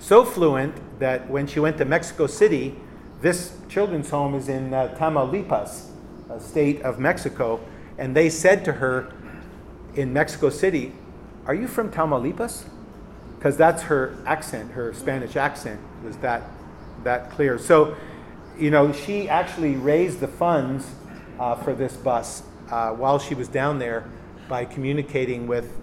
So fluent that when she went to Mexico City, this children's home is in uh, Tamaulipas, a state of Mexico, and they said to her in Mexico City, Are you from Tamaulipas? Because that's her accent, her Spanish accent was that, that clear. So, you know, she actually raised the funds uh, for this bus uh, while she was down there by communicating with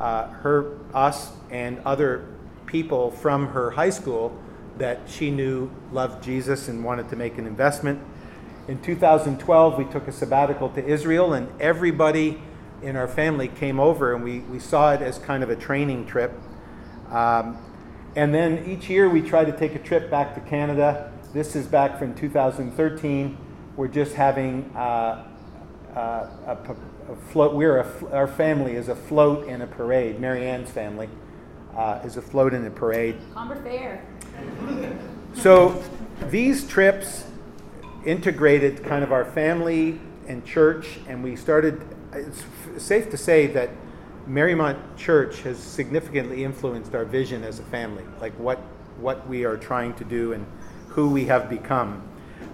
uh, her, us, and other people from her high school that she knew loved Jesus and wanted to make an investment. In 2012, we took a sabbatical to Israel, and everybody in our family came over and we, we saw it as kind of a training trip. Um, and then each year we try to take a trip back to Canada. This is back from 2013. We're just having uh, uh, a, a float. We're a, our family is a float in a parade. Mary Ann's family uh, is a float in a parade. Comber Fair. So these trips integrated kind of our family and church, and we started. It's safe to say that Marymount Church has significantly influenced our vision as a family, like what what we are trying to do and who we have become.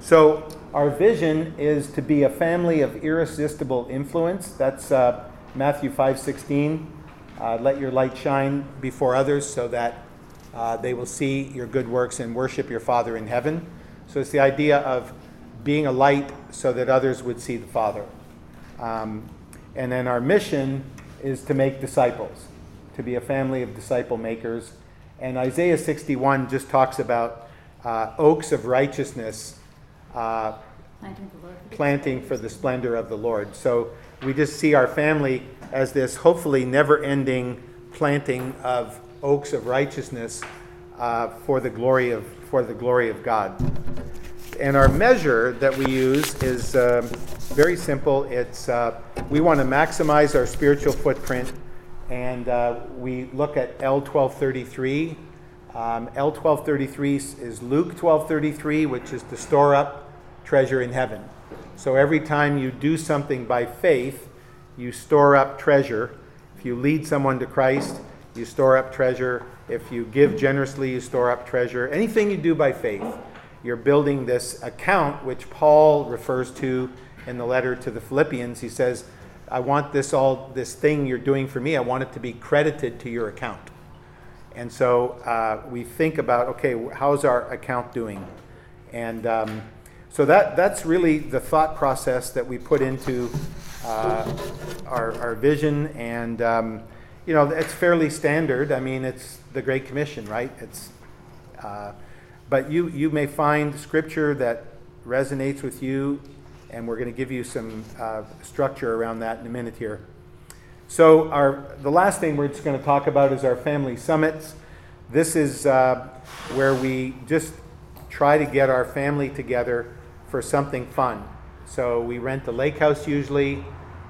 So our vision is to be a family of irresistible influence. That's uh, Matthew five sixteen. Uh, Let your light shine before others, so that uh, they will see your good works and worship your Father in heaven. So it's the idea of being a light so that others would see the Father. Um, and then our mission is to make disciples, to be a family of disciple makers. And Isaiah 61 just talks about uh, oaks of righteousness uh, Planting the planting for the splendor of the Lord. So we just see our family as this hopefully never ending planting of oaks of righteousness uh, for the glory of for the glory of God. And our measure that we use is um, very simple. It's uh, we want to maximize our spiritual footprint, and uh, we look at L twelve thirty three. Um, L twelve thirty three is Luke twelve thirty three, which is to store up treasure in heaven. So every time you do something by faith, you store up treasure. If you lead someone to Christ, you store up treasure. If you give generously, you store up treasure. Anything you do by faith, you're building this account, which Paul refers to in the letter to the Philippians. He says, I want this all, this thing you're doing for me, I want it to be credited to your account. And so uh, we think about, okay, how's our account doing? And um, so that, that's really the thought process that we put into uh, our, our vision. And, um, you know, it's fairly standard. I mean, it's the Great Commission, right? It's, uh, but you, you may find scripture that resonates with you, and we're going to give you some uh, structure around that in a minute here. So our the last thing we're just going to talk about is our family summits. This is uh, where we just try to get our family together for something fun. So we rent the lake house usually.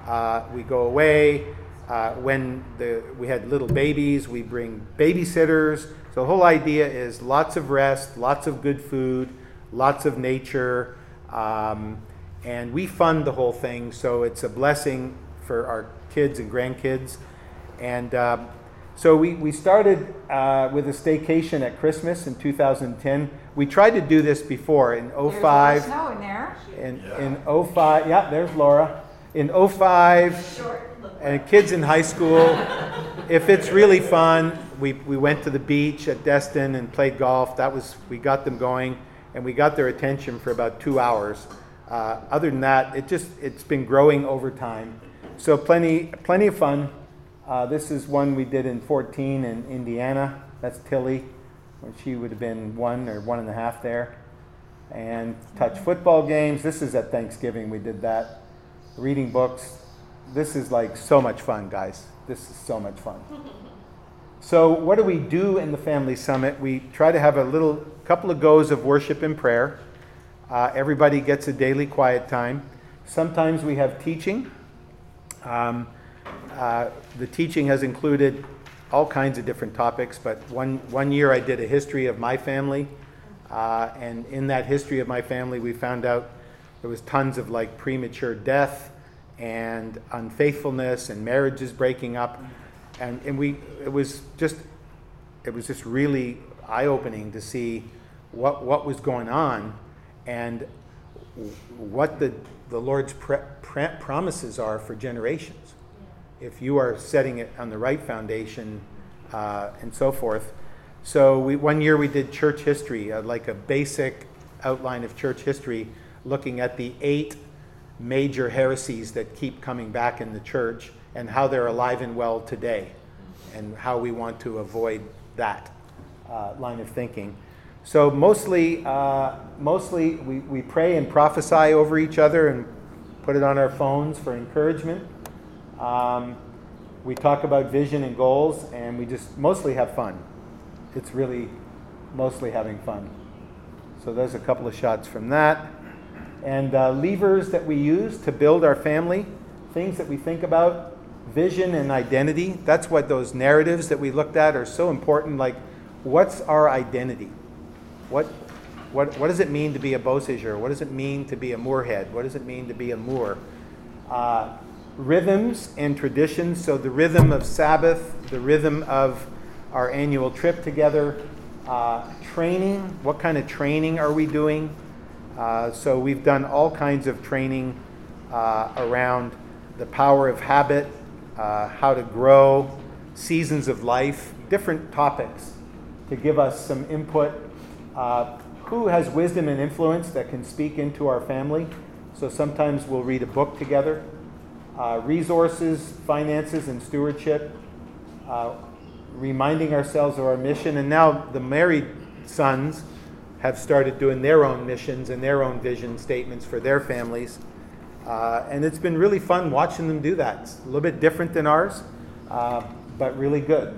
Uh, we go away. Uh, when the, we had little babies, we bring babysitters. So the whole idea is lots of rest, lots of good food, lots of nature, um, and we fund the whole thing. So it's a blessing for our kids and grandkids. And um, so we, we started uh, with a staycation at Christmas in 2010. We tried to do this before in There's 05. snow in there. In, in 05, yeah, there's Laura. In 05, and kids in high school, if it's really fun, we, we went to the beach at Destin and played golf. That was, we got them going, and we got their attention for about two hours. Uh, other than that, it just, it's been growing over time. So plenty, plenty of fun. Uh, this is one we did in 14 in Indiana. That's Tilly, when she would have been one or one and a half there and touch football games. This is at Thanksgiving, we did that. Reading books. This is like so much fun, guys. This is so much fun. (laughs) So, what do we do in the Family Summit? We try to have a little couple of goes of worship and prayer. Uh, everybody gets a daily quiet time. Sometimes we have teaching. Um, uh, the teaching has included all kinds of different topics, but one, one year I did a history of my family. Uh, and in that history of my family, we found out there was tons of like premature death and unfaithfulness and marriages breaking up. And, and we, it was just, it was just really eye opening to see what, what was going on and what the, the Lord's pre- pre- promises are for generations. If you are setting it on the right foundation uh, and so forth. So we, one year we did church history, uh, like a basic outline of church history, looking at the eight major heresies that keep coming back in the church and how they're alive and well today, and how we want to avoid that uh, line of thinking. So mostly, uh, mostly we, we pray and prophesy over each other and put it on our phones for encouragement. Um, we talk about vision and goals, and we just mostly have fun. It's really mostly having fun. So there's a couple of shots from that. And uh, levers that we use to build our family, things that we think about, vision and identity. That's what those narratives that we looked at are so important. Like, what's our identity? What, what, what does it mean to be a Beausejour? What does it mean to be a Moorhead? What does it mean to be a Moor? Uh, rhythms and traditions. So, the rhythm of Sabbath, the rhythm of our annual trip together, uh, training. What kind of training are we doing? Uh, so, we've done all kinds of training uh, around the power of habit, uh, how to grow, seasons of life, different topics to give us some input. Uh, who has wisdom and influence that can speak into our family? So sometimes we'll read a book together. Uh, resources, finances, and stewardship. Uh, reminding ourselves of our mission. And now the married sons have started doing their own missions and their own vision statements for their families. Uh, and it's been really fun watching them do that. It's a little bit different than ours, uh, but really good.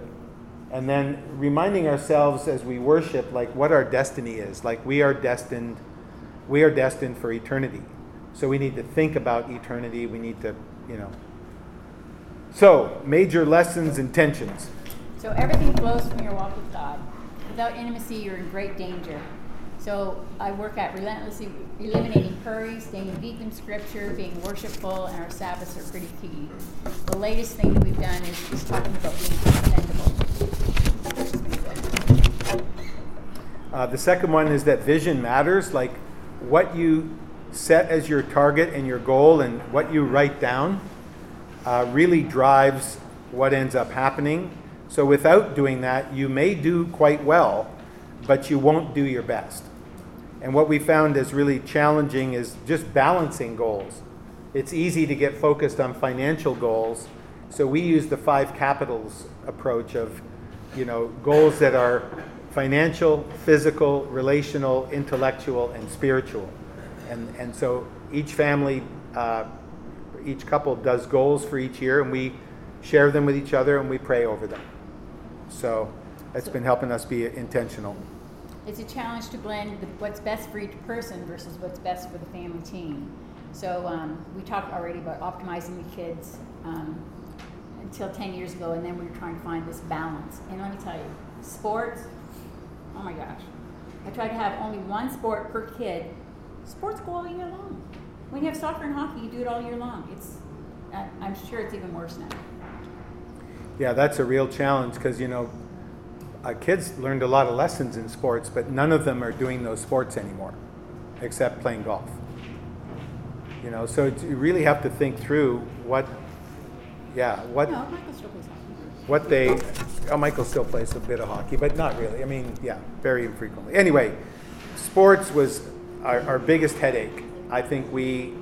And then reminding ourselves as we worship, like what our destiny is. Like we are destined, we are destined for eternity. So we need to think about eternity. We need to, you know. So major lessons and tensions. So everything flows from your walk with God. Without intimacy, you're in great danger. So I work at relentlessly eliminating hurry, staying deep in Scripture, being worshipful, and our Sabbaths are pretty key. The latest thing that we've done is talking about being dependable. Uh, the second one is that vision matters. Like what you set as your target and your goal, and what you write down, uh, really drives what ends up happening. So without doing that, you may do quite well, but you won't do your best. And what we found is really challenging is just balancing goals. It's easy to get focused on financial goals. So we use the five capitals approach of, you know, goals that are financial, physical, relational, intellectual, and spiritual. And, and so each family, uh, each couple does goals for each year, and we share them with each other and we pray over them. So that's been helping us be intentional. It's a challenge to blend the, what's best for each person versus what's best for the family team. So um, we talked already about optimizing the kids um, until 10 years ago, and then we were trying to find this balance. And let me tell you, sports, oh my gosh. I tried to have only one sport per kid. Sports go all year long. When you have soccer and hockey, you do it all year long. It's, I'm sure it's even worse now. Yeah, that's a real challenge because, you know, uh, kids learned a lot of lessons in sports, but none of them are doing those sports anymore, except playing golf. You know, so you really have to think through what, yeah, what No, Michael still plays hockey. what they. Oh, Michael still plays a bit of hockey, but not really. I mean, yeah, very infrequently. Anyway, sports was our, our biggest headache. I think we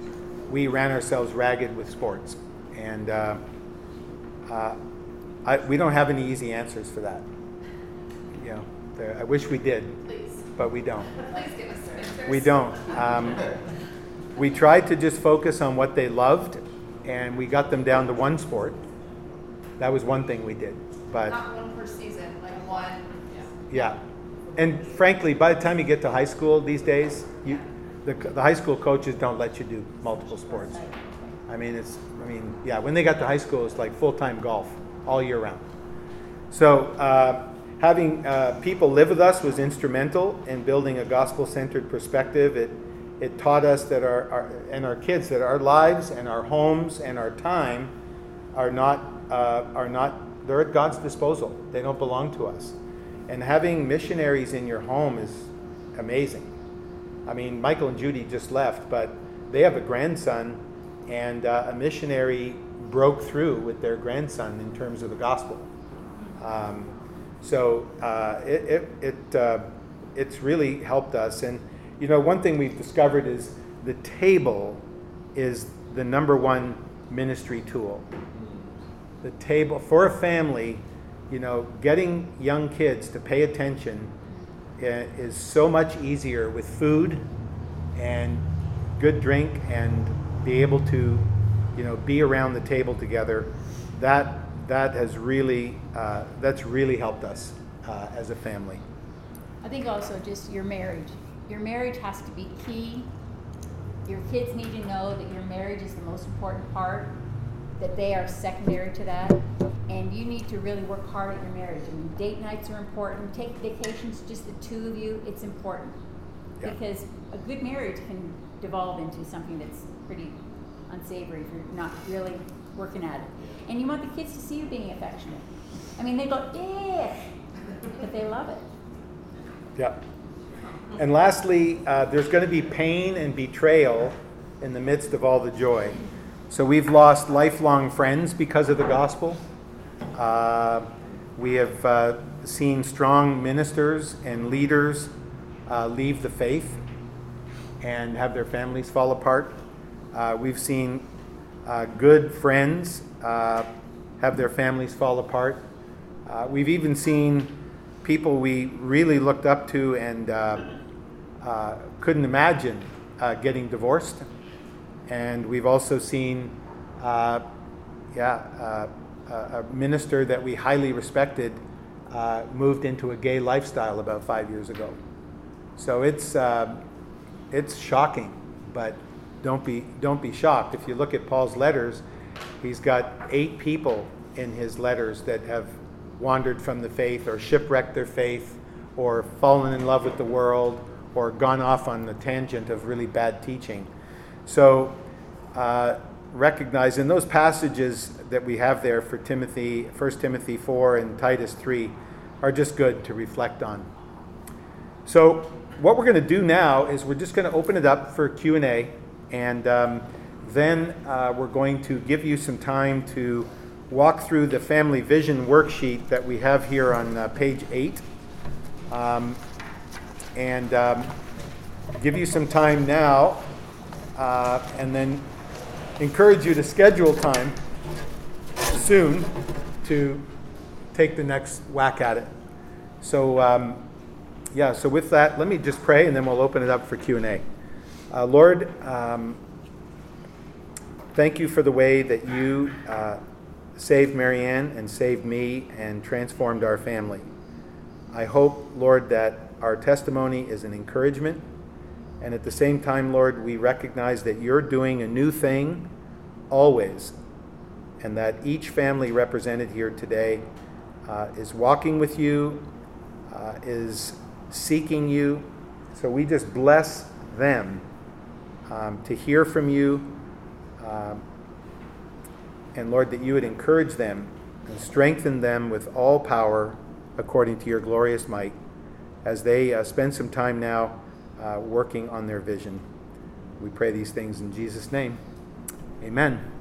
we ran ourselves ragged with sports, and uh, uh, I, we don't have any easy answers for that. You know, there, I wish we did, Please, but we don't. please give us answers. We don't. Um, we tried to just focus on what they loved, and we got them down to one sport. That was one thing we did. But Not one per season, like one, yeah, yeah. and frankly, by the time you get to high school these days, you, the, the high school coaches don't let you do multiple sports. I mean, it's. I mean, yeah. When they got to high school, it's like full time golf all year round. So uh, having uh, people live with us was instrumental in building a gospel centered perspective. It it taught us that our, our and our kids that our lives and our homes and our time are not uh, are not they're at God's disposal. They don't belong to us. And having missionaries in your home is amazing. I mean, Michael and Judy just left, but they have a grandson, and uh, a missionary broke through with their grandson in terms of the gospel. Um, so uh, it, it, it, uh, it's really helped us. And, you know, one thing we've discovered is the table is the number one ministry tool. The table, for a family, you know, getting young kids to pay attention uh, is so much easier with food and good drink and be able to you know, be around the table together. That that has really uh, that's really helped us uh, as a family. I think also just your marriage. Your marriage has to be key. Your kids need to know that your marriage is the most important part, that they are secondary to that, and you need to really work hard at your marriage. I mean, date nights are important. Take vacations, just the two of you. It's important Yeah. because a good marriage can devolve into something that's pretty unsavory if you're not really working at it. And you want the kids to see you being affectionate. I mean, they go, yeah, but they love it. Yep. And lastly, uh, there's going to be pain and betrayal in the midst of all the joy. So we've lost lifelong friends because of the gospel. Uh, we have uh, seen strong ministers and leaders uh, leave the faith and have their families fall apart. Uh, we've seen uh, good friends uh, have their families fall apart. Uh, we've even seen people we really looked up to and uh, uh, couldn't imagine uh, getting divorced. And we've also seen, yeah, a minister that we highly respected moved into a gay lifestyle about five years ago. So it's, it's shocking, but don't be, don't be shocked. If you look at Paul's letters, he's got eight people in his letters that have wandered from the faith or shipwrecked their faith or fallen in love with the world or gone off on the tangent of really bad teaching. So uh, recognize in those passages that we have there for Timothy, 1 Timothy 4 and Titus 3 are just good to reflect on. So what we're going to do now is we're just going to open it up for Q&A and um, then uh, we're going to give you some time to walk through the family vision worksheet that we have here on uh, page 8 um, and um, give you some time now uh, and then encourage you to schedule time soon to take the next whack at it. So, um, yeah, so with that, let me just pray and then we'll open it up for Q&A. Uh, Lord, um, thank you for the way that you uh, saved Marianne and saved me and transformed our family. I hope, Lord, that our testimony is an encouragement. And at the same time, Lord, we recognize that you're doing a new thing always. And that each family represented here today uh, is walking with you, uh, is seeking you. So we just bless them um, to hear from you. Um, and Lord, that you would encourage them and strengthen them with all power according to your glorious might as they uh, spend some time now uh, working on their vision. We pray these things in Jesus' name. Amen.